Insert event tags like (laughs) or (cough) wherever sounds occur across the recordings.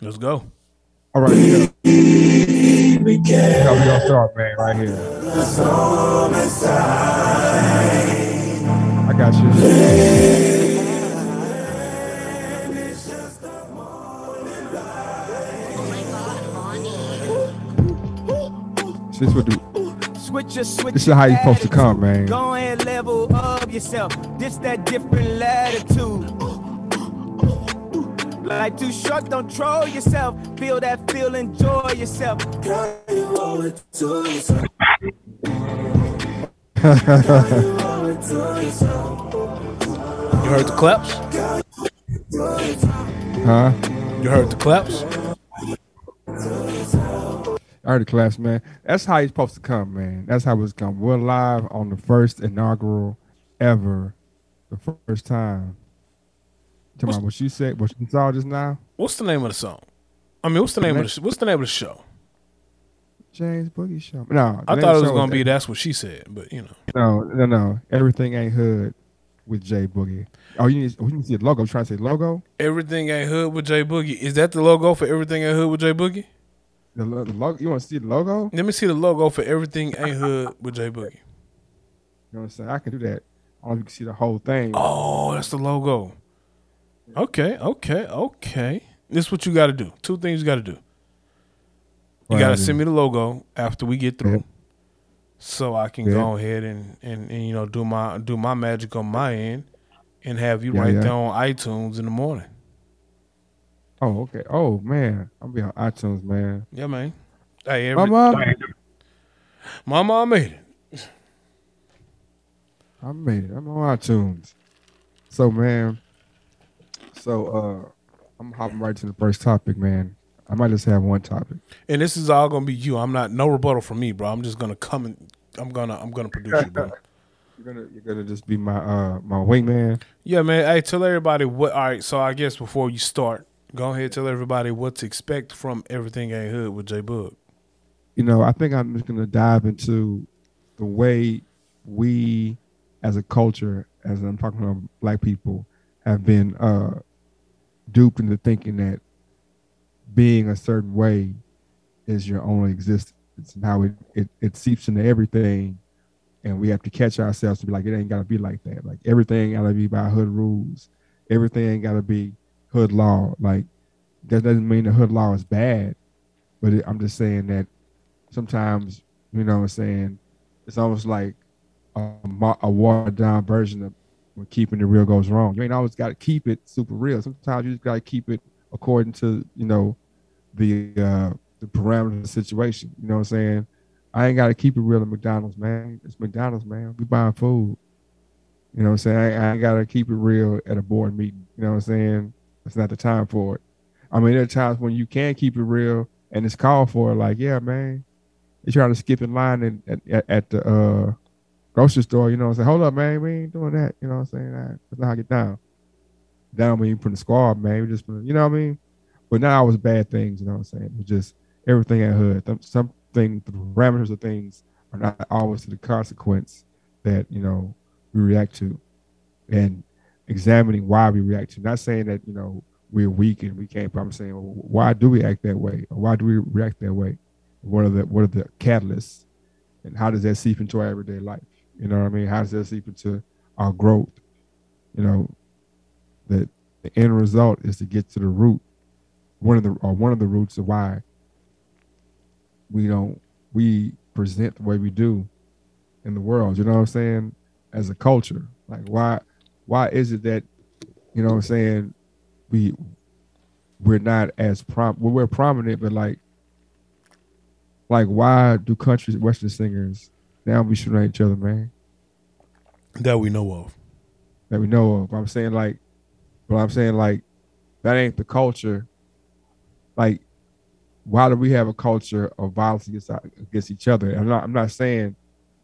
Let's go. All right, yeah. How we gonna start, man? Right here. I got you. This what the, Switch your switch. this is how you supposed to come, man. Go ahead, level up yourself. This that different latitude. Like too short, don't troll yourself. Feel that feel, enjoy yourself. Girl, you owe it to yourself. You heard the claps? Huh? You heard the claps? I heard the class, man. That's how you're supposed to come, man. That's how it's come. We're live on the first inaugural ever, the first time. Talking about what you said, what you saw just now. What's the name of the song? I mean, what's the name of the what's the name of the show? James Boogie Show. No, I thought it was gonna be that's what she said, but you know. No, no, no. Everything ain't hood with Jay Boogie. Oh, you need, oh, you need to see the logo. I'm trying to say logo. Everything ain't hood with Jay Boogie. Is that the logo for everything ain't hood with Jay Boogie? The, lo- the logo. You want to see the logo? Let me see the logo for everything ain't hood with Jay Boogie. You know what I'm saying? I can do that. I don't know if you can see the whole thing. Oh, that's the logo. Okay, okay, okay. This is what you got to do. Two things you got to do. You What got to send me the logo after we get through, Yeah. so I can Yeah. go ahead and, and and you know do my do my magic on my end, and have you Yeah, right there on iTunes in the morning. Oh, okay. Oh man, I'll be on iTunes, man. Yeah, man. Hey, My mom, my mom made it. I made it. I'm on iTunes. So man, so uh, I'm hopping right to the first topic, man. I might just have one topic. And this is all gonna be you. I'm not no rebuttal from me, bro. I'm just gonna come and I'm gonna I'm gonna produce you, bro. (laughs) You're gonna you're gonna just be my uh my wingman. Yeah, man. Hey, tell everybody what. All right, so I guess before you start, go ahead and tell everybody what to expect from everything ain't hood with J Bug. you know, I think I'm just gonna dive into the way we, as a culture, as I'm talking about black people, have been uh, duped into thinking that being a certain way is your only existence, and how it, it it seeps into everything, and we have to catch ourselves to be like, it ain't gotta be like that. Like everything gotta be by hood rules. Everything ain't gotta be hood law. Like that doesn't mean the hood law is bad, but it, I'm just saying that sometimes, you know what I'm saying, it's almost like a, a watered down version of when keeping it real goes wrong. You ain't always got to keep it super real. Sometimes you just got to keep it according to, you know, the uh, the parameters of the situation. You know what I'm saying? I ain't got to keep it real at McDonald's, man. It's McDonald's, man. We buying food. You know what I'm saying? I, I ain't got to keep it real at a board meeting. You know what I'm saying? It's not the time for it. I mean, there are times when you can keep it real and it's called for. Like, yeah, man, they trying to skip in line in, at, at, at the uh, grocery store. You know I'm saying? Hold up, man, we ain't doing that. You know what I'm saying? That- That's not how I get down. Down when you put the squad, man. We just, you know what I mean? But not always bad things. You know what I'm saying? It was just everything at hood. Th- Some the parameters of things are not always to the consequence that you know we react to, and examining why we react to. Not saying that you know we're weak and we can't. But I'm saying well, why do we act that way, or why do we react that way? What are the what are the catalysts, and how does that seep into our everyday life? You know what I mean? How does that seep into our growth? You know, that the end result is to get to the root, one of the or one of the roots of why we don't we present the way we do in the world. You know what I'm saying? As a culture, like why why is it that you know what I'm saying we we're not as prom well, we're prominent, but like like why do country western singers now be shooting at each other, man? That we know of. That we know of. I'm saying like, but I'm saying like that ain't the culture. Like, why do we have a culture of violence against against each other? I'm not. I'm not saying.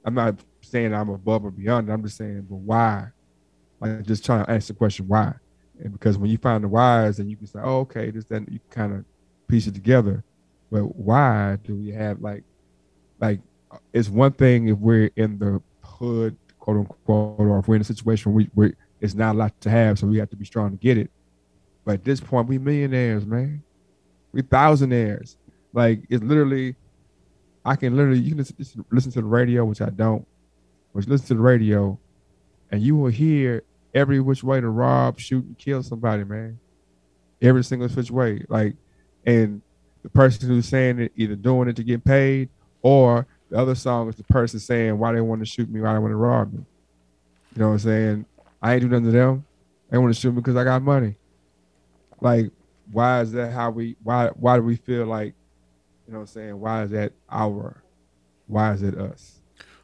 I'm not saying I'm above or beyond. I'm just saying, but why? Like, just trying to answer the question why. And because when you find the whys, and you can say, oh, okay, this then you kind of piece it together. But why do we have like, like, it's one thing if we're in the hood, quote unquote, or if we're in a situation where we, it's not a lot to have, so we have to be strong to get it. But at this point, we millionaires, man. We thousandaires. Like it's literally, I can literally you can listen, listen to the radio, which I don't. Which listen to the radio, and you will hear every which way to rob, shoot, and kill somebody, man. Every single which way, like, and the person who's saying it either doing it to get paid, or the other song is the person saying why they want to shoot me, why they want to rob me. You know what I'm saying? I ain't do nothing to them. They want to shoot me because I got money. Like, why is that how we why why do we feel like, you know what I'm saying, why is that our why is it us?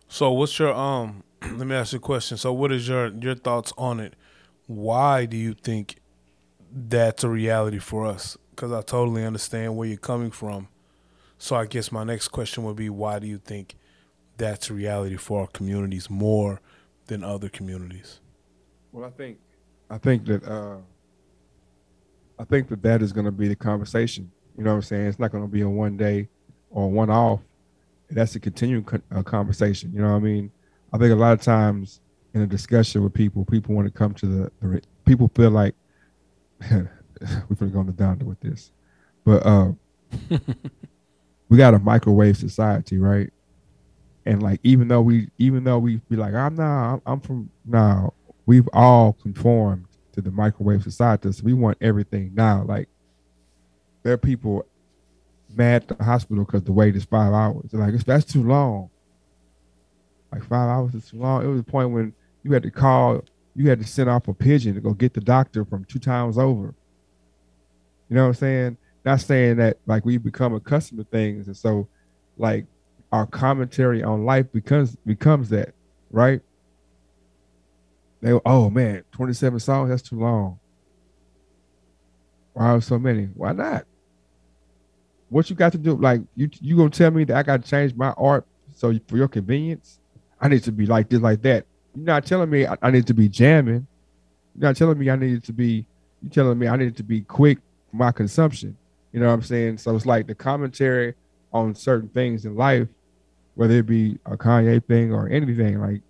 So what's your um (clears throat) let me ask you a question. So what is your your thoughts on it? Why do you think that's a reality for us? Cuz I totally understand where you're coming from. So I guess my next question would be why do you think that's a reality for our communities more than other communities? Well, I think I think that uh I think that that is going to be the conversation. You know what I'm saying? It's not going to be a one day or one off. That's a continuing co- uh, conversation. You know what I mean? I think a lot of times in a discussion with people, people want to come to the, the people feel like we're going to go down with this, but uh, (laughs) we got a microwave society, right? And like even though we even though we be like I'm not I'm, from now we've all conformed to the microwave society. So we want everything now. Like there are people mad at the hospital because the wait is five hours. They're like that's too long. Like five hours is too long. It was a point when you had to call, you had to send off a pigeon to go get the doctor from two towns over. You know what I'm saying? Not saying that like we become accustomed to things, and so like our commentary on life becomes becomes that, right? They oh man, 27 songs, that's too long. Why so many? Why not? What you got to do? Like you you gonna tell me that I gotta change my art so for your convenience? I need to be like this, like that. You're not telling me I, I need to be jamming. You're not telling me I needed to be. You're telling me I needed to be quick for my consumption. You know what I'm saying? So it's like the commentary on certain things in life, whether it be a Kanye thing or anything, like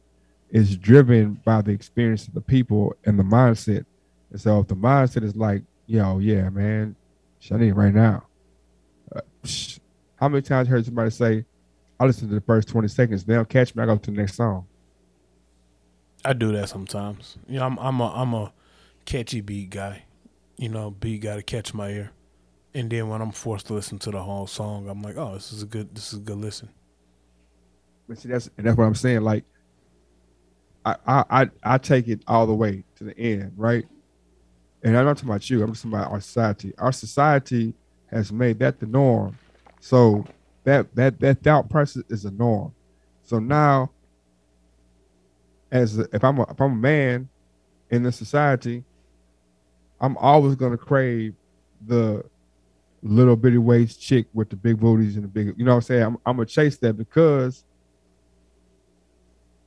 is driven by the experience of the people and the mindset. And so if the mindset is like, yo, yeah, man, I need it right now. Uh, how many times heard somebody say, I listen to the first 20 seconds, they don't catch me, I go to the next song. I do that sometimes. You know, I'm I'm a I'm a catchy beat guy. You know, beat got to catch my ear. And then when I'm forced to listen to the whole song, I'm like, oh, this is a good this is a good listen. But see, that's and that's what I'm saying. Like I, I I take it all the way to the end, right? And I'm not talking about you. I'm just talking about our society. Our society has made that the norm. So that that that thought process is a norm. So now, as a, if I'm a, if I'm a man in the society, I'm always gonna crave the little bitty waist chick with the big booties and the big. You know what I'm saying? I'm, I'm gonna chase that because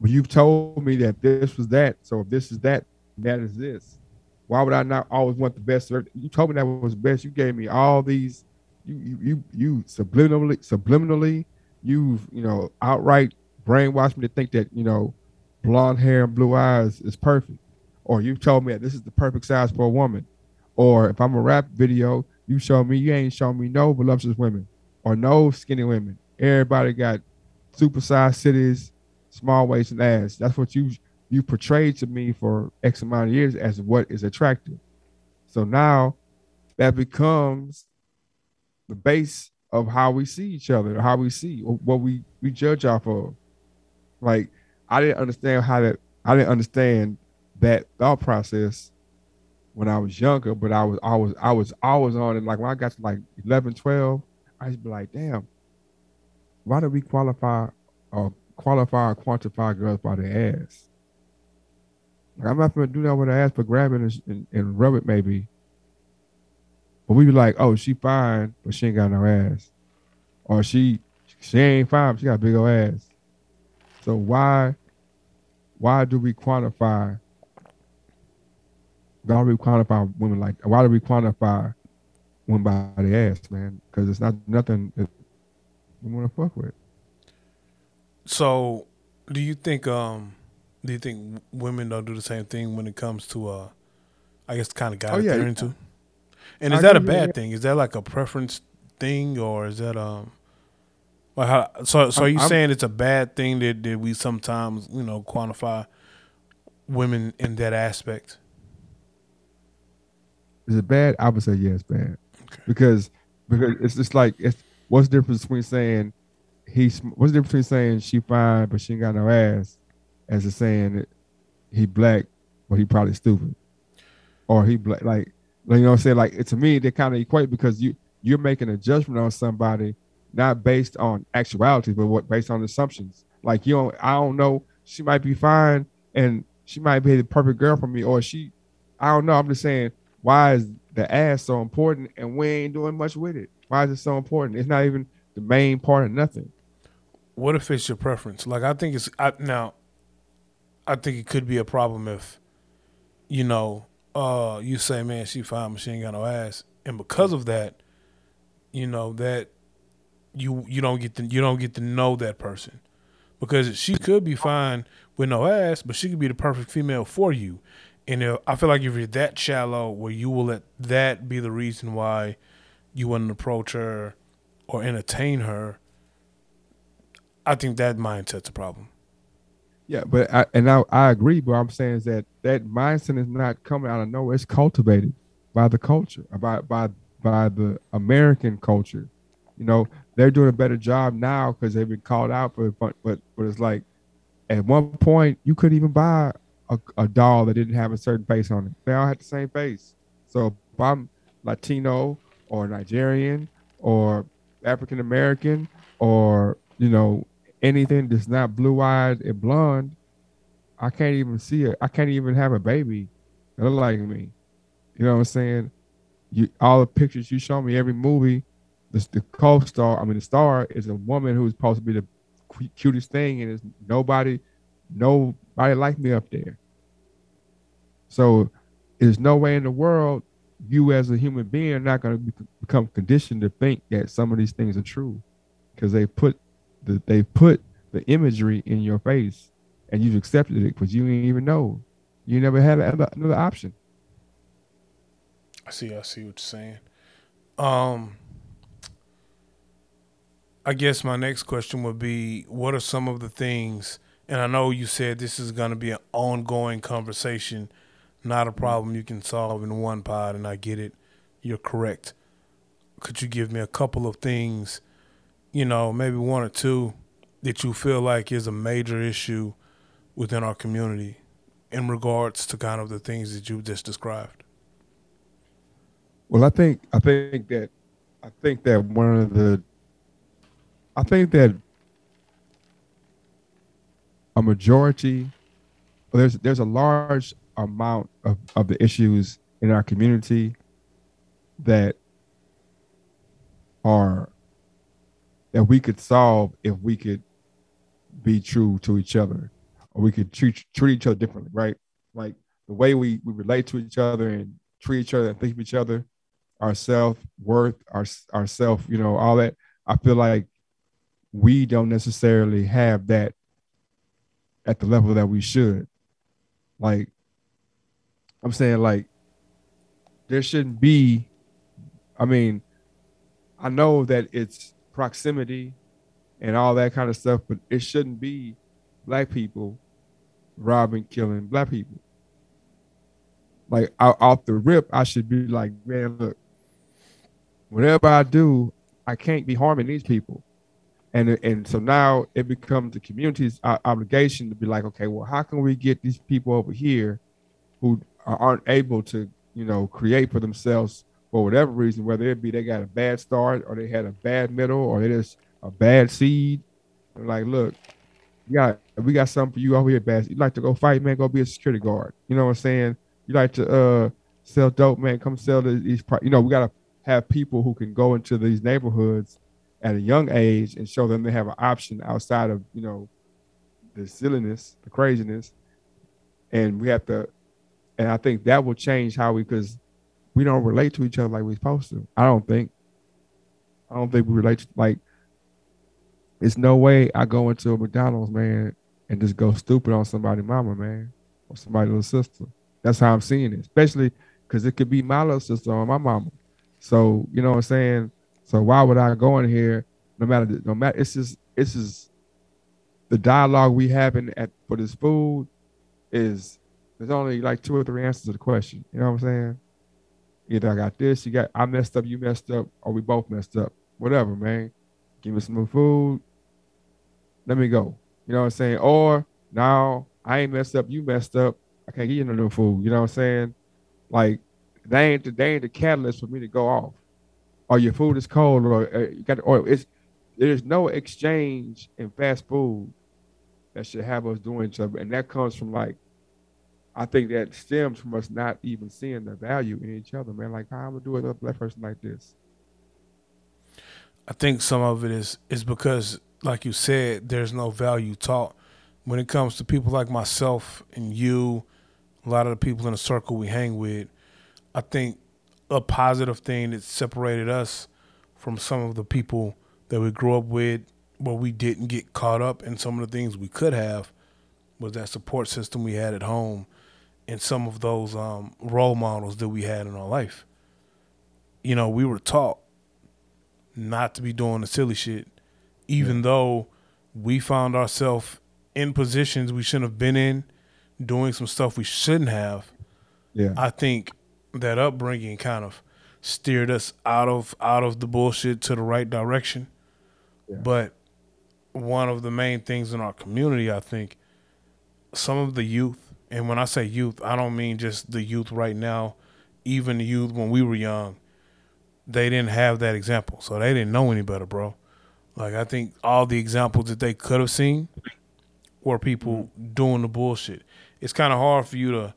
but you've told me that this was that. So if this is that, that is this. Why would I not always want the best? You told me that was best. You gave me all these. You you you, you subliminally subliminally. You've you know outright brainwashed me to think that you know blonde hair and blue eyes is perfect. Or you've told me that this is the perfect size for a woman. Or if I'm a rap video, you show me you ain't shown me no voluptuous women or no skinny women. Everybody got supersized cities, small waist and ass. That's what you you portrayed to me for X amount of years as what is attractive. So now that becomes the base of how we see each other, how we see what we we judge off of. Like I didn't understand how that I didn't understand that thought process when I was younger, but I was I was I was always on it. Like when I got to like 11, 12, I used to be like, damn, why do we qualify or qualify or quantify girls by their ass. Like, I'm not gonna do that with her ass, for grab it and, and, and, rub it maybe. But we be like, oh, she fine, but she ain't got no ass, or she she ain't fine, she got big old ass. So why why do we quantify? Why do we quantify women like? Why do we quantify women by the ass, man? Because it's not nothing that we want to fuck with. So, do you think um do you think women don't do the same thing when it comes to uh I guess the kind of guy oh, yeah. they're into? And is that a bad thing? Is that like a preference thing, or is that um? Like how, so, so are you I'm, saying it's a bad thing that, that we sometimes, you know, quantify women in that aspect? Is it bad? I would say yes, bad. Okay. Because because it's just like it's what's the difference between saying he's what's the difference between saying she fine but she ain't got no ass as a saying that he black but he probably stupid or he black like you know what I'm saying like to me they kind of equate because you you're making a judgment on somebody not based on actuality but what based on assumptions like you don't I don't know she might be fine and she might be the perfect girl for me or she I don't know I'm just saying why is the ass so important and we ain't doing much with it why is it so important it's not even the main part of nothing what if it's your preference? Like I think it's I, now. I think it could be a problem if, you know, uh, you say, "Man, she fine, but she ain't got no ass," and because of that, you know that you you don't get to you don't get to know that person because she could be fine with no ass, but she could be the perfect female for you. And if, I feel like if you're that shallow, where you will let that be the reason why you wouldn't approach her or entertain her, I think that mindset's a problem. Yeah, but I, and I, I agree, but I'm saying is that that mindset is not coming out of nowhere. It's cultivated by the culture, by by by the American culture. You know, they're doing a better job now because they've been called out for but but but it's like at one point you couldn't even buy a, a doll that didn't have a certain face on it. They all had the same face. So if I'm Latino or Nigerian or African American or you know anything that's not blue eyed and blonde, I can't even see it. I can't even have a baby that look like me. You know what I'm saying? You all the pictures you show me, every movie, the, the co-star, I mean the star is a woman who's supposed to be the cutest thing, and there's nobody, nobody like me up there. So there's no way in the world you as a human being are not going to become conditioned to think that some of these things are true because they put the, they put the imagery in your face and you've accepted it because you didn't even know. You never had another, another option. I see. I see what you're saying. Um, I guess my next question would be, what are some of the things? And I know you said this is going to be an ongoing conversation, not a problem you can solve in one pod, and I get it. You're correct. Could you give me a couple of things you know, maybe one or two that you feel like is a major issue within our community in regards to kind of the things that you just described? Well, I think I think that I think that one of the I think that a majority there's there's a large amount of, of the issues in our community that are that we could solve if we could be true to each other or we could treat, treat each other differently, right? Like the way we, we relate to each other and treat each other and think of each other, our self worth, our, our self, you know, all that. I feel like we don't necessarily have that at the level that we should. Like, I'm saying, like, there shouldn't be, I mean, I know that it's proximity and all that kind of stuff, but it shouldn't be black people robbing, killing black people. Like off the rip, I should be like, man, look, whatever I do, I can't be harming these people. And, and so now it becomes the community's uh, obligation to be like, okay, well, how can we get these people over here who aren't able to, you know, create for themselves for whatever reason, whether it be they got a bad start or they had a bad middle or they just a bad seed. They're like, look, got we got something for you over here, Bass. You like to go fight, man? Go be a security guard. You know what I'm saying? You like to uh sell dope, man? Come sell these. You know, we gotta have people who can go into these neighborhoods at a young age and show them they have an option outside of you know the silliness, the craziness, and we have to. And I think that will change how we because we don't relate to each other like we're supposed to. I don't think. I don't think we relate to, like. It's no way I go into a McDonald's, man, and just go stupid on somebody, mama, man, or somebody little sister. That's how I'm seeing it, especially because it could be my little sister or my mama. So you know what I'm saying. So why would I go in here? No matter, no matter. It's just, it's just the dialogue we having at for this food is there's only like two or three answers to the question. You know what I'm saying? Either I got this, you got I messed up, you messed up, or we both messed up. Whatever, man. Give me some food. Let me go. You know what I'm saying? Or now I ain't messed up, you messed up. I can't get you no new food. You know what I'm saying? Like they ain't the they ain't the catalyst for me to go off. Or your food is cold, or uh, you got or it's there's no exchange in fast food that should have us doing each other, and that comes from like I think that stems from us not even seeing the value in each other, man. Like, how I'm gonna do it with black person like this. I think some of it is is because, like you said, there's no value taught when it comes to people like myself and you, a lot of the people in the circle we hang with. I think a positive thing that separated us from some of the people that we grew up with, where we didn't get caught up in some of the things we could have, was that support system we had at home and some of those um, role models that we had in our life. You know, we were taught not to be doing the silly shit, even yeah. though we found ourselves in positions we shouldn't have been in, doing some stuff we shouldn't have. Yeah. I think that upbringing kind of steered us out of out of the bullshit to the right direction. Yeah. But one of the main things in our community, I think, some of the youth and when I say youth, I don't mean just the youth right now, even the youth when we were young. They didn't have that example. So they didn't know any better, bro. Like I think all the examples that they could have seen were people mm-hmm. doing the bullshit. It's kind of hard for you to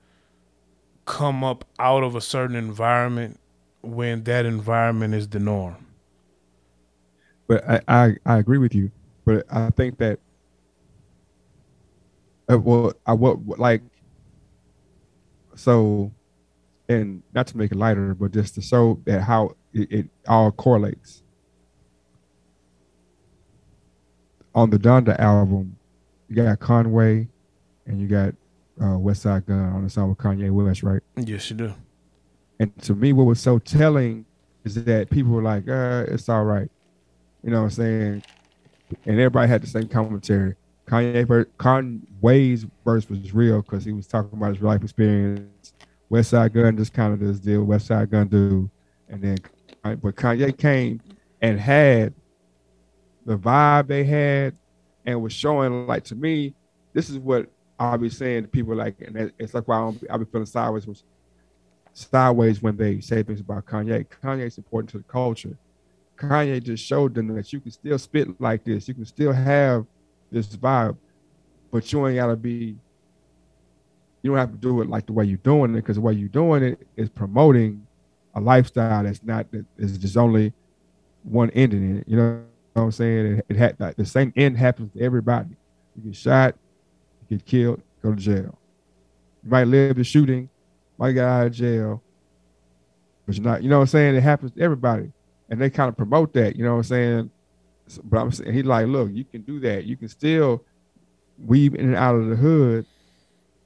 come up out of a certain environment when that environment is the norm. But I, I, I agree with you. But I think that uh, well, I what like so, and not to make it lighter, but just to show that how it, it all correlates. On the Donda album, you got Conway and you got uh, Westside Gunn on the song with Kanye West, right? Yes, you do. And to me, what was so telling is that people were like, uh, it's all right. You know what I'm saying? And everybody had the same commentary. Kanye Conway's verse was real because he was talking about his life experience. Westside Gunn just kind of does deal Westside Gunn do, and then but Kanye came and had the vibe they had, and was showing like to me, this is what I'll be saying to people like, and it's like why I'll be feeling sideways was sideways when they say things about Kanye. Kanye's important to the culture. Kanye just showed them that you can still spit like this. You can still have this vibe, but you ain't gotta be. You don't have to do it like the way you're doing it, because the way you're doing it is promoting a lifestyle that's not that is just only one ending in it. You know what I'm saying? It, it had like, the same end happens to everybody. You get shot, you get killed, go to jail. You might live the shooting, might get out of jail, but you're not. You know what I'm saying? It happens to everybody, and they kind of promote that. You know what I'm saying? But I'm saying he's like, look, you can do that. You can still weave in and out of the hood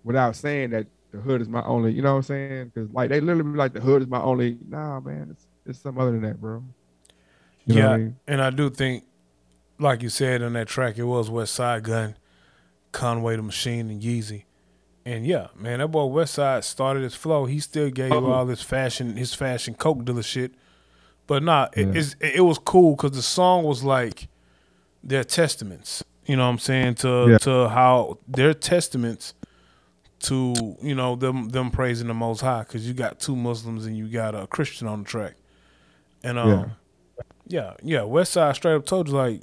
without saying that the hood is my only. You know what I'm saying? Because like they literally be like the hood is my only. Nah, man, it's it's something other than that, bro. You yeah, I mean? and I do think, like you said on that track, it was Westside Gunn, Conway the Machine, and Yeezy. And yeah, man, that boy Westside started his flow. He still gave oh. all this fashion, his fashion coke dealer shit but nah, yeah. it, it was cool because the song was like their testaments. You know what I'm saying to yeah. to how their testaments to you know them them praising the Most High because you got two Muslims and you got a Christian on the track, and um, yeah, yeah, yeah. Westside straight up told you like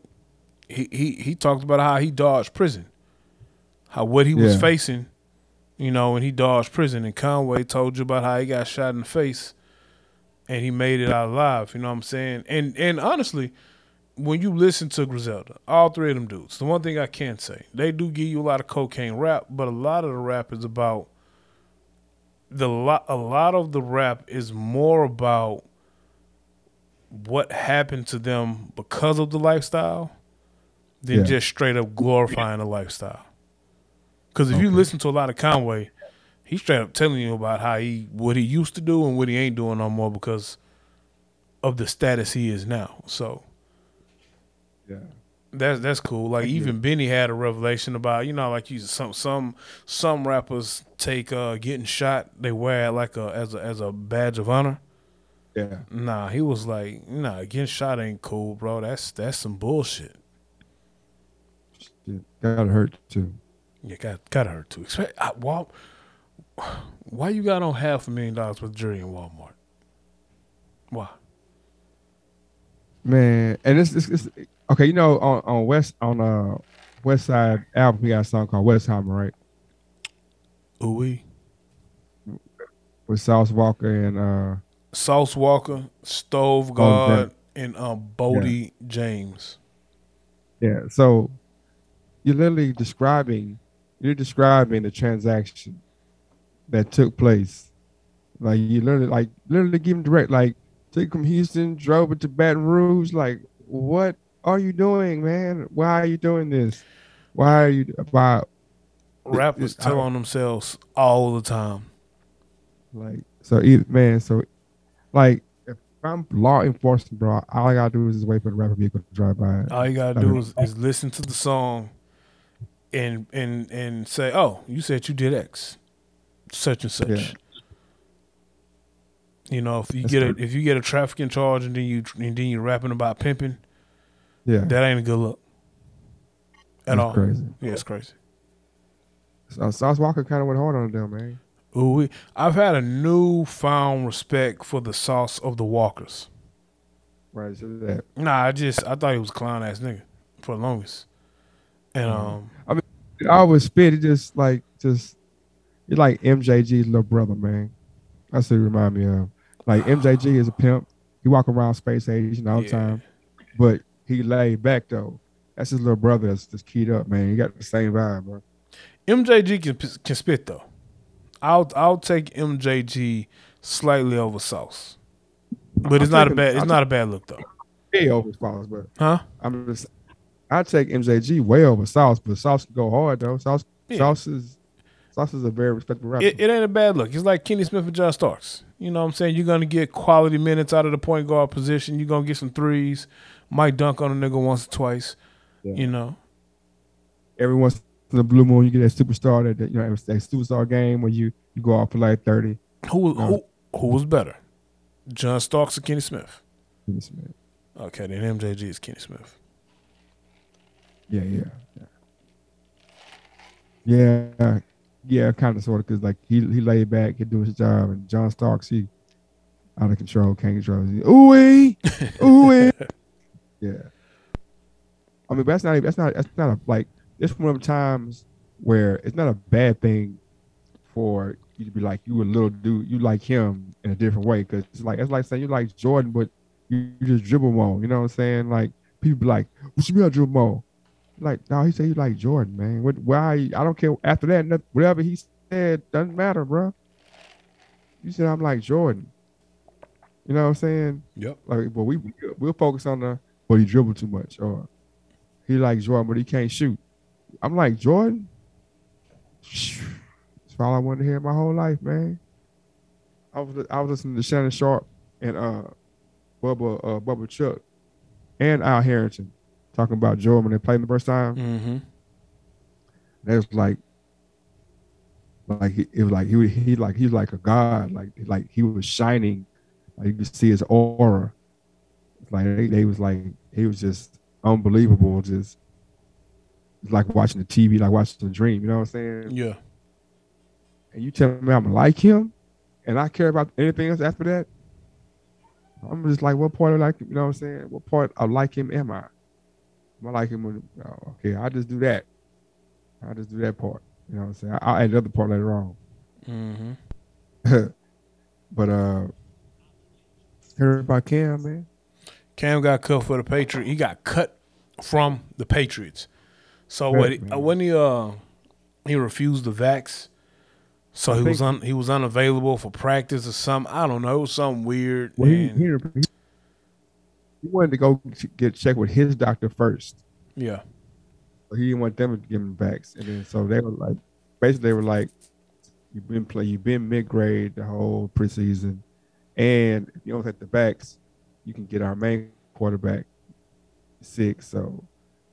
he he he talked about how he dodged prison, how what he was yeah. facing, you know, when he dodged prison, and Conway told you about how he got shot in the face and he made it out alive. You know what I'm saying? And and honestly, when you listen to Griselda, all three of them dudes, the one thing I can say, they do give you a lot of cocaine rap, but a lot of the rap is about the lot. A lot of the rap is more about what happened to them because of the lifestyle than yeah. just straight up glorifying the lifestyle. Because if okay. you listen to a lot of Conway, He's straight up telling you about how he what he used to do and what he ain't doing no more because of the status he is now. So Yeah. that's that's cool. Like even Benny had a revelation about you know like you some some some rappers take uh getting shot they wear it like a as a as a badge of honor. Yeah. Nah, he was like, nah, getting shot ain't cool, bro. That's that's some bullshit. Shit, Gotta hurt too. Yeah, got gotta hurt too. Expect, I, Wal, why you got on half a million dollars with jury in Walmart? Why? Man, and it's, it's, it's okay. You know, on on West on uh West Side album, we got a song called Westheimer, right? Ooh wee. With Sauce Walka and uh Sauce Walka, Stove God, and um Boldy James. yeah. So you're literally describing you're describing the transaction that took place. Like you literally like literally give him direct like took from Houston, drove it to Baton Rouge. Like, what are you doing, man? Why are you doing this? Why are you why Rappers I- tell on themselves all the time. Like so, either, man. So, like, if I'm law enforcement, bro, all I gotta do is just wait for the rapper vehicle to drive by. All you gotta do is, is listen to the song, and and and say, "Oh, you said you did X, such and such." Yeah. You know, if you That's get a if you get a trafficking charge and then you and then you rapping about pimping, yeah, that ain't a good look at that's all. crazy. Yeah, it's crazy. So, Sauce Walka kind of went hard on them, man. Ooh, we, I've had a newfound respect for the sauce of the Walkers. Right, so that Nah, I just I thought he was a clown ass nigga for the longest, and um, I mean, I always spit. It just like just you're like MJG's little brother, man. That's what it remind me of. Like ah. MJG is a pimp. He walk around space age all the Yeah. time, but he laid back though. That's his little brother that's just keyed up, man. He got the same vibe, bro. MJG can can spit though. I'll I'll take MJG slightly over Sauce, but it's I'll not a bad it's I'll not a bad look though, Way over Sauce, but huh? I'm just I take MJG way over Sauce, but Sauce can go hard though. Sauce Yeah. Sauce is Sauce is a very respectable rapper. It, it ain't a bad look. It's like Kenny Smith and John Starks. You know what I'm saying? You're gonna get quality minutes out of the point guard position. You're gonna get some threes. Might dunk on a nigga once or twice. Yeah. You know. Every once in the blue moon, you get that superstar that, that you know that superstar game where you you go off for like thirty. Who No. who who was better? John Starks or Kenny Smith? Kenny Smith? Okay, then MJG is Kenny Smith. Yeah, yeah, yeah, yeah, yeah. Kind of, sort of, because like he he laid back, he do his job, and John Starks he out of control, can't control. Ooh (laughs) ooh. Yeah. I mean, that's not that's not that's not a like it's one of the times where it's not a bad thing for you to be like you a little dude, you like him in a different way because it's like it's like saying you like Jordan, but you, you just dribble more. You know what I'm saying? Like people be like, "What you mean I dribble more?" Like, no, he said you like Jordan, man. What? Why? I don't care. After that, noth- whatever he said doesn't matter, bro. You said I'm like Jordan. You know what I'm saying? Yep. Like, but we we'll focus on the but he dribbled too much, or he like Jordan, but he can't shoot. I'm like Jordan. That's all I wanted to hear my whole life, man. I was I was listening to Shannon Sharpe and uh Bubba uh Bubba Chuck and Al Harrington talking about Jordan when they played the first time. Mm-hmm. Was like, like he, it was like he was- he like he was like a god, like like he was shining, like you could see his aura. Like they, they was like he was just unbelievable, just like watching the TV, like watching the dream. You know what I'm saying? Yeah. And you tell me I'm like him, and I care about anything else after that. I'm just like, what part of like, you know what I'm saying? What part of like him am I? Am I like him? When, oh, okay, I just do that. I just do that part. You know what I'm saying? I- I'll add the other part later on. Mm-hmm. (laughs) but uh, heard about Cam, man. Cam got cut for the Patriots. He got cut from the Patriots. So Right, what? He, when he uh he refused the vax, so I he was un, he was unavailable for practice or something. I don't know. It was something weird. Well, he, and- he, he wanted to go get checked with his doctor first. yeah. But he didn't want them to give him vax. And then so they were like, basically, they were like, You've been play. You've been mid grade the whole preseason, and if you don't take the backs, you can get our main quarterback sick. So,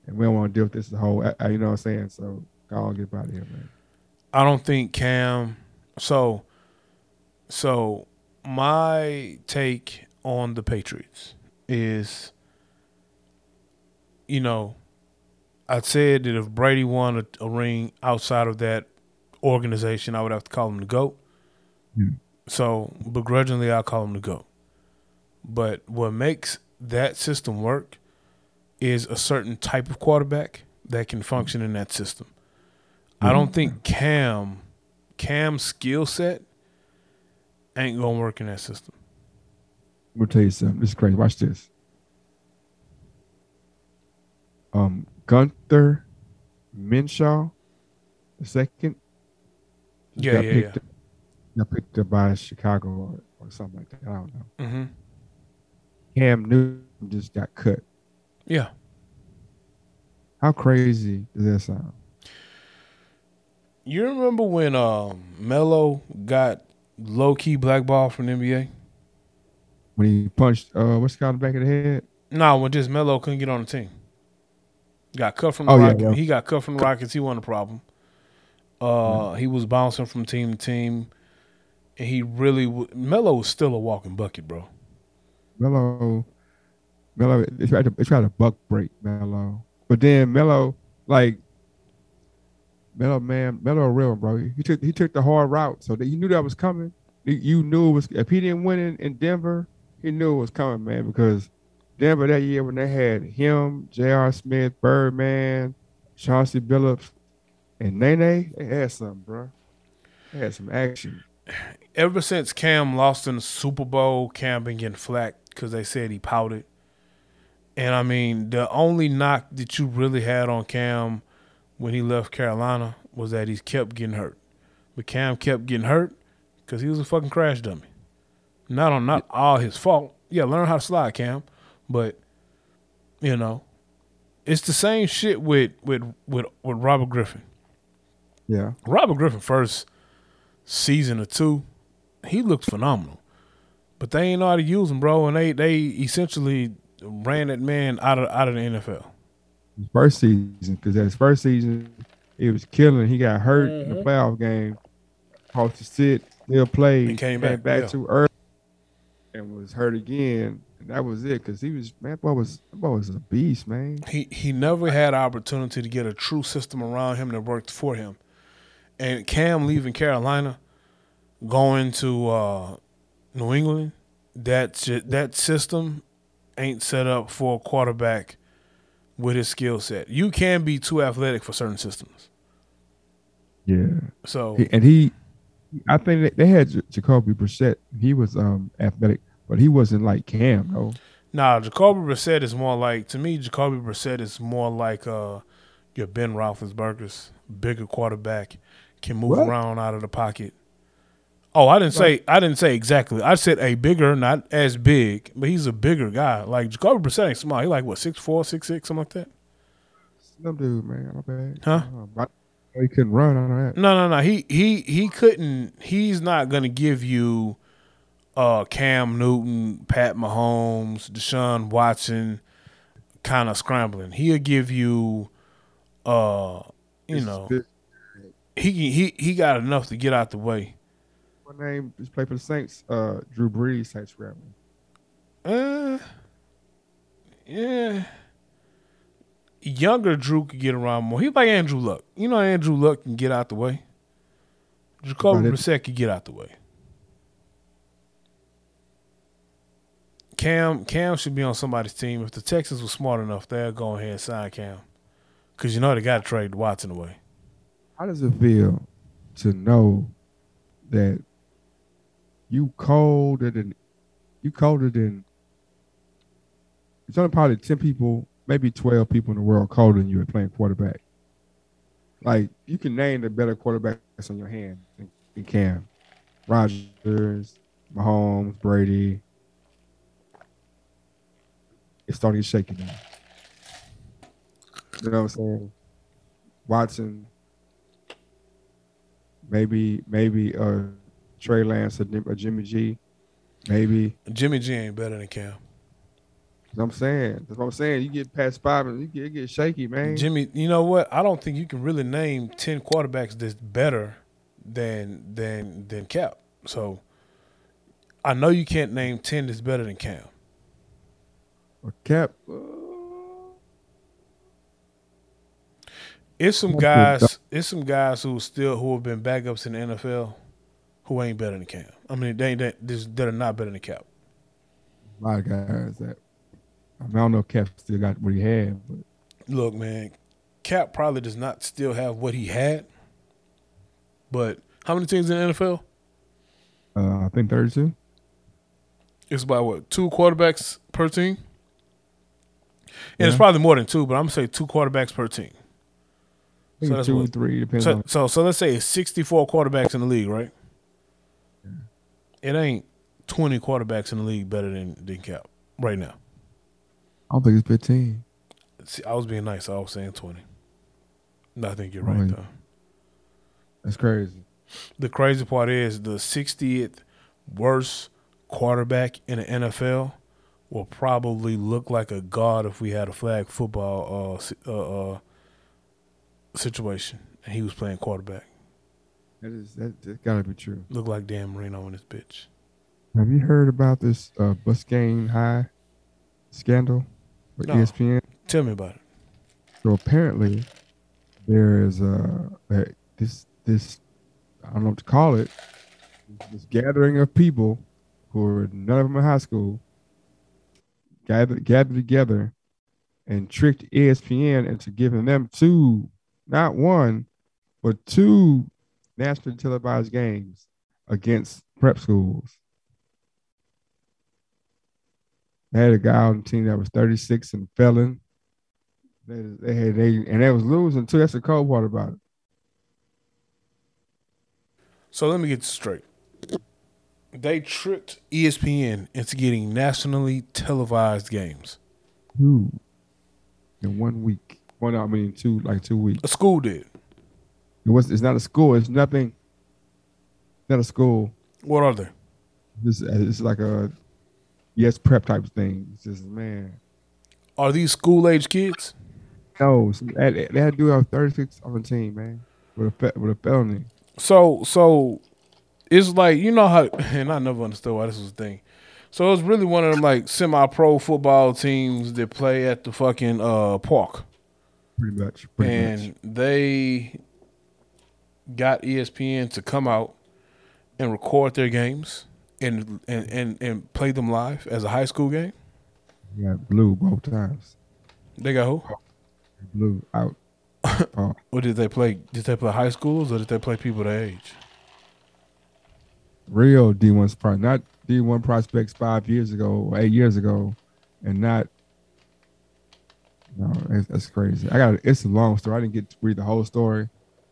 and we don't want to deal with this the whole. You know what I'm saying? So, I'll get out of here, man. I don't think Cam. So, so my take on the Patriots is, you know, I said that if Brady won a, a, ring outside of that organization, I would have to call him the GOAT. Yeah. So begrudgingly, I'll call him the GOAT. But what makes that system work is a certain type of quarterback that can function in that system. I don't think mm-hmm. Cam, Cam's skill set ain't gonna work in that system. We'll tell you something. This is crazy. Watch this. Um, Gardner Minshew, the second. Yeah, got yeah, picked yeah. Up, got picked up by Chicago or, or something like that. I don't know. Mm-hmm. Cam Newton just got cut. Yeah. How crazy does that sound? You remember when uh, Melo got low key blackball from the NBA? When he punched uh what's called the back of the head? No, nah, when just Melo couldn't get on the team. Got cut from the oh, Rockets. Yeah, yeah. He got cut from the Rockets. He wasn't a problem. Uh, mm-hmm. he was bouncing from team to team. And he really w- Melo was still a walking bucket, bro. Melo, Melo, they tried to they tried to buck break Melo, but then Melo like Melo man, Melo real bro. He took he took the hard route, so that you knew that was coming. You knew it was if he didn't win in, in Denver, he knew it was coming, man. Because Denver that year when they had him, J.R. Smith, Birdman, Chauncey Billups, and Nene, they had something, bro. They had some action. Ever since Cam lost in the Super Bowl, Cam been getting flack because they said he pouted. And I mean, the only knock that you really had on Cam when he left Carolina was that he kept getting hurt. But Cam kept getting hurt because he was a fucking crash dummy. Not on not all his fault. Yeah, learn how to slide, Cam. But you know, it's the same shit with with with, with Robert Griffin. Yeah, Robert Griffin first season or two, he looked phenomenal, but they ain't know how to use him, bro. And they they essentially ran that man out of out of the NFL his first season because his first season he was killing. He got hurt mm-hmm. in the mm-hmm. playoff game, supposed to sit, still played, he came, back, back yeah. too early, and was hurt again. And that was it because he was man. Boy was boy was a beast, man. He he never had opportunity to get a true system around him that worked for him. And Cam leaving Carolina, going to uh, New England, that that system ain't set up for a quarterback with his skill set. You can be too athletic for certain systems. Yeah. So and he, I think they had Jacoby Brissett. He was um athletic, but he wasn't like Cam, though. Nah, Jacoby Brissett is more like to me. Jacoby Brissett is more like uh your Ben Roethlisberger's bigger quarterback, can move what? around out of the pocket. Oh, I didn't say I didn't say exactly. I said a bigger, not as big, but he's a bigger guy. Like Jacoby Brissett ain't small. He like what six four, six six, something like that. Slim dude, man. Not bad. Huh? He couldn't run on that. No, no, no. He he he couldn't. He's not gonna give you uh Cam Newton, Pat Mahomes, Deshaun Watson kind of scrambling. He'll give you uh you know he he he got enough to get out the way what name just play for the Saints? Uh, Drew Brees type scrambling. Uh, yeah. Younger Drew could get around more. He's like Andrew Luck. You know, Andrew Luck can get out the way. Jacoby Brissett can get out the way. Cam Cam should be on somebody's team. If the Texans were smart enough, they'll go ahead and sign Cam. Because you know they got to trade Watson away. How does it feel to know that you colder than you colder than it's only probably ten people, maybe twelve people in the world colder than you at playing quarterback. Like you can name the better quarterbacks on your hand than, than Cam, Rodgers, Mahomes, Brady. It's starting to shake now. You know what I'm saying? Watson. maybe maybe uh Trey Lance or Jimmy G, maybe Jimmy G ain't better than Cam. I'm saying. That's what I'm saying. You get past five and you get, get shaky, man. Jimmy, you know what? I don't think you can really name ten quarterbacks that's better than than than Cap. So I know you can't name ten that's better than Cam. Or Cap. Uh, it's some guys. It's some guys who still who have been backups in the NFL who ain't better than Cam. I mean, they ain't that, that are not better than Cap. A lot of guys that I, mean, I don't know if Cap still got what he had, but look, man, Cap probably does not still have what he had. But how many teams in the NFL? Uh, I think thirty-two. It's about what two quarterbacks per team, and yeah. it's probably more than two. But I'm gonna say two quarterbacks per team. So that's two, what, three, depends. So, so, so let's say it's 64 quarterbacks in the league, right? Yeah. It ain't 20 quarterbacks in the league better than than Cap right now. I don't think it's 15. See, I was being nice. I was saying 20. No, I think you're right, though. That's crazy. The crazy part is the 60th worst quarterback in the NFL will probably look like a god if we had a flag football uh, uh, uh, situation and he was playing quarterback. That is that, that gotta be true. Look like Dan Marino in this bitch. Have you heard about this uh, Biscayne High scandal? With no. ESPN. Tell me about it. So apparently, there is a, a this this I don't know what to call it. This gathering of people who are none of them in high school gathered gathered together and tricked ESPN into giving them two, not one, but two nationally televised games against prep schools. They had a guy on the team that was 36 and felon. They, they had they and they was losing too. That's the cold part about it. So let me get straight. They tricked ESPN into getting nationally televised games. Two in one week. One, I mean, two like two weeks. A school did. It was. It's not a school. It's nothing. Not a school. What are they? This it's like a yes prep type thing. It's just man. Are these school age kids? No, had to do have 36 on the team, man, with a with a felony. So so it's like you know how, and I never understood why this was a thing. So it's really one of them like semi-pro football teams that play at the fucking uh, park. Pretty much. Pretty and much. they got ESPN to come out and record their games and and and, and play them live as a high school game? Yeah, blue both times. They got who? Blue out. (laughs) oh. What did they play? Did they play high schools or did they play people their age? Real D one pro, not D one prospects five years ago or eight years ago, and not. No, that's crazy. I got it's a long story. I didn't get to read the whole story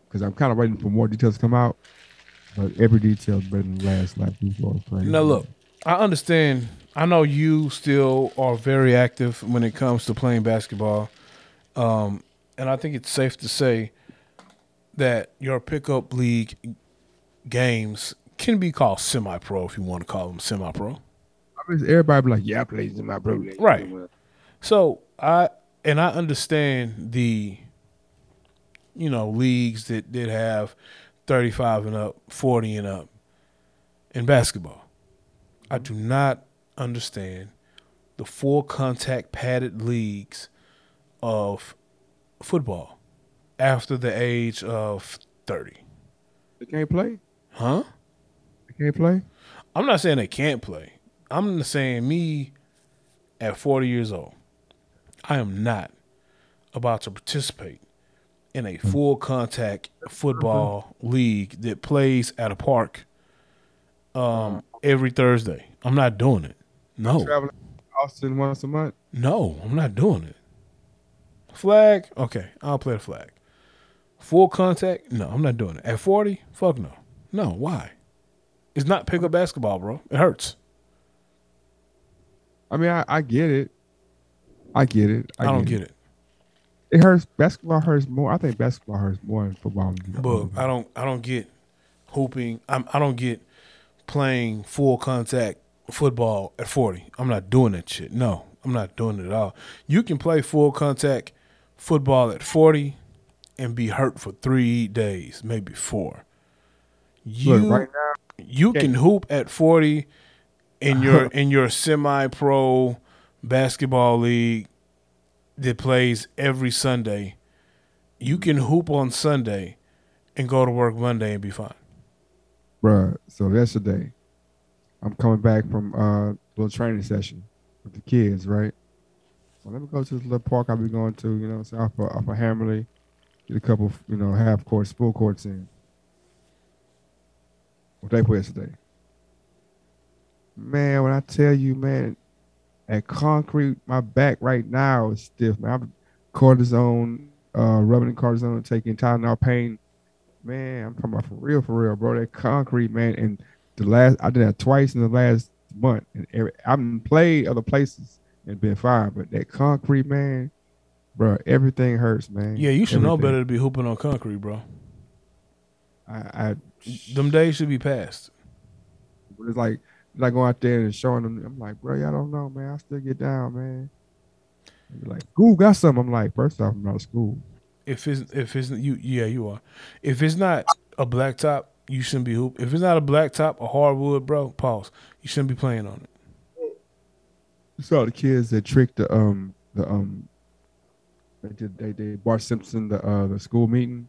because I'm kind of waiting for more details to come out. But every detail better than last night before playing. Now look, I understand. I know you still are very active when it comes to playing basketball, um, and I think it's safe to say that your pickup league games can be called semi-pro if you want to call them semi-pro. I mean, everybody be like, "Yeah, I play semi-pro league." Right. So I and I understand the, you know, leagues that that have 35 and up, 40 and up in basketball. I do not understand the full contact padded leagues of football after the age of 30. They can't play? Huh? They can't play? I'm not saying they can't play. I'm saying me at 40 years old, I am not about to participate in a full contact football league that plays at a park um, every Thursday. I'm not doing it. No. Traveling Austin once a month? No, I'm not doing it. Flag? Okay, I'll play the flag. Full contact? No, I'm not doing it. At 40? Fuck no. No, why? It's not pickup basketball, bro. It hurts. I mean, I, I get it. I get it. I, I don't get it. It. Hurts. Basketball hurts more. I think basketball hurts more than football. But I don't. I don't get hooping. I'm, I don't get playing full contact football at 40. I'm not doing that shit. No, I'm not doing it at all. You can play full contact football at 40 and be hurt for three days, maybe four. You Look, right now, you can hoop at 40 in your (laughs) in your semi-pro basketball league that plays every Sunday. You can hoop on Sunday and go to work Monday and be fine. bruh. So yesterday, I'm coming back from uh, a little training session with the kids, right? So let me go to this little park I'll be going to, you know, saying, off of, off of Hammerly, get a couple, you know, half courts, full courts in. What they play yesterday. Man, when I tell you, man, at concrete, my back right now is stiff, man. I'm cortisone, uh, rubbing cortisone, taking Tylenol pain. Man, I'm talking about for real, for real, bro. That concrete, man. And the last, I did that twice in the last month, and every, I've played other places and been fine, but that concrete, man, bro, everything hurts, man. Yeah, you should know better to be hooping on concrete, bro. I, I Them days should be past. But it's like like going out there and showing them. I'm like, bro, y'all don't know, man. I still get down, man. Like, "Ooh, got something." I'm like, first off, I'm out of school. If it's if it's you yeah you are. If it's not a black top, you shouldn't be hoop. If it's not a black top, a hardwood, bro, pause. You shouldn't be playing on it. You saw the kids that tricked the um the um they did they did Bart Simpson the uh the school meeting.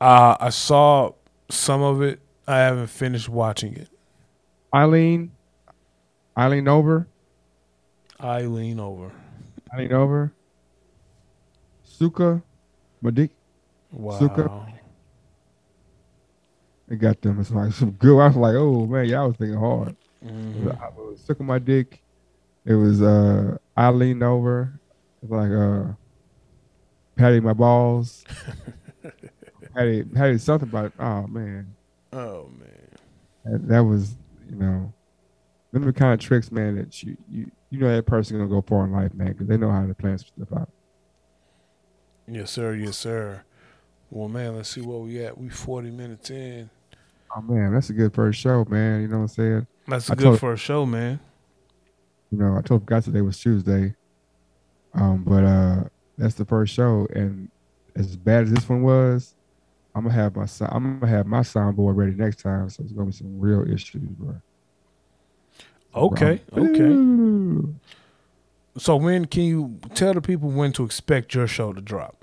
Uh, I saw some of it. I haven't finished watching it. Eileen, Eileen over, Eileen over. Eileen over. Suka, Madik, Wow. Suka. they got them. It's like some good. I was like, oh man, y'all was thinking hard. Mhm. I was sucking my dick. It was uh I leaned over. It was like uh patting my balls. (laughs) patty patty something about it. oh man. Oh man. That, that was, you know, them the kind of tricks, man, that you you you know that person gonna go far in life, man, because they know how to plan stuff out. Yes, sir. Yes, sir. Well, man, let's see where we at. We forty minutes in. Oh man, that's a good first show, man. You know what I'm saying? That's I good told- a show, man. You know, I told guys today was Tuesday. Um, but uh that's the first show, and as bad as this one was, I'm gonna have my I'm gonna have my soundboard ready next time, so it's gonna be some real issues, bro. Okay. Bro. Okay. Ooh. So when can you tell the people when to expect your show to drop?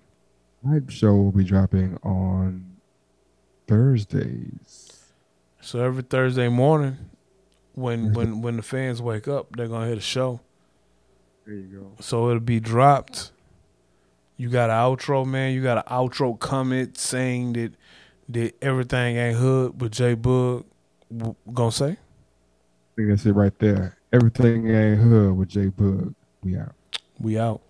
My show will be dropping on Thursdays. So every Thursday morning, when when when the fans wake up, they're gonna hear the show. There you go. So it'll be dropped. You got an outro, man. You got an outro comment saying that that everything ain't hood, but J Bug w- gonna say. I think that's it right there. Everything ain't hood with J Bug. We out. We out.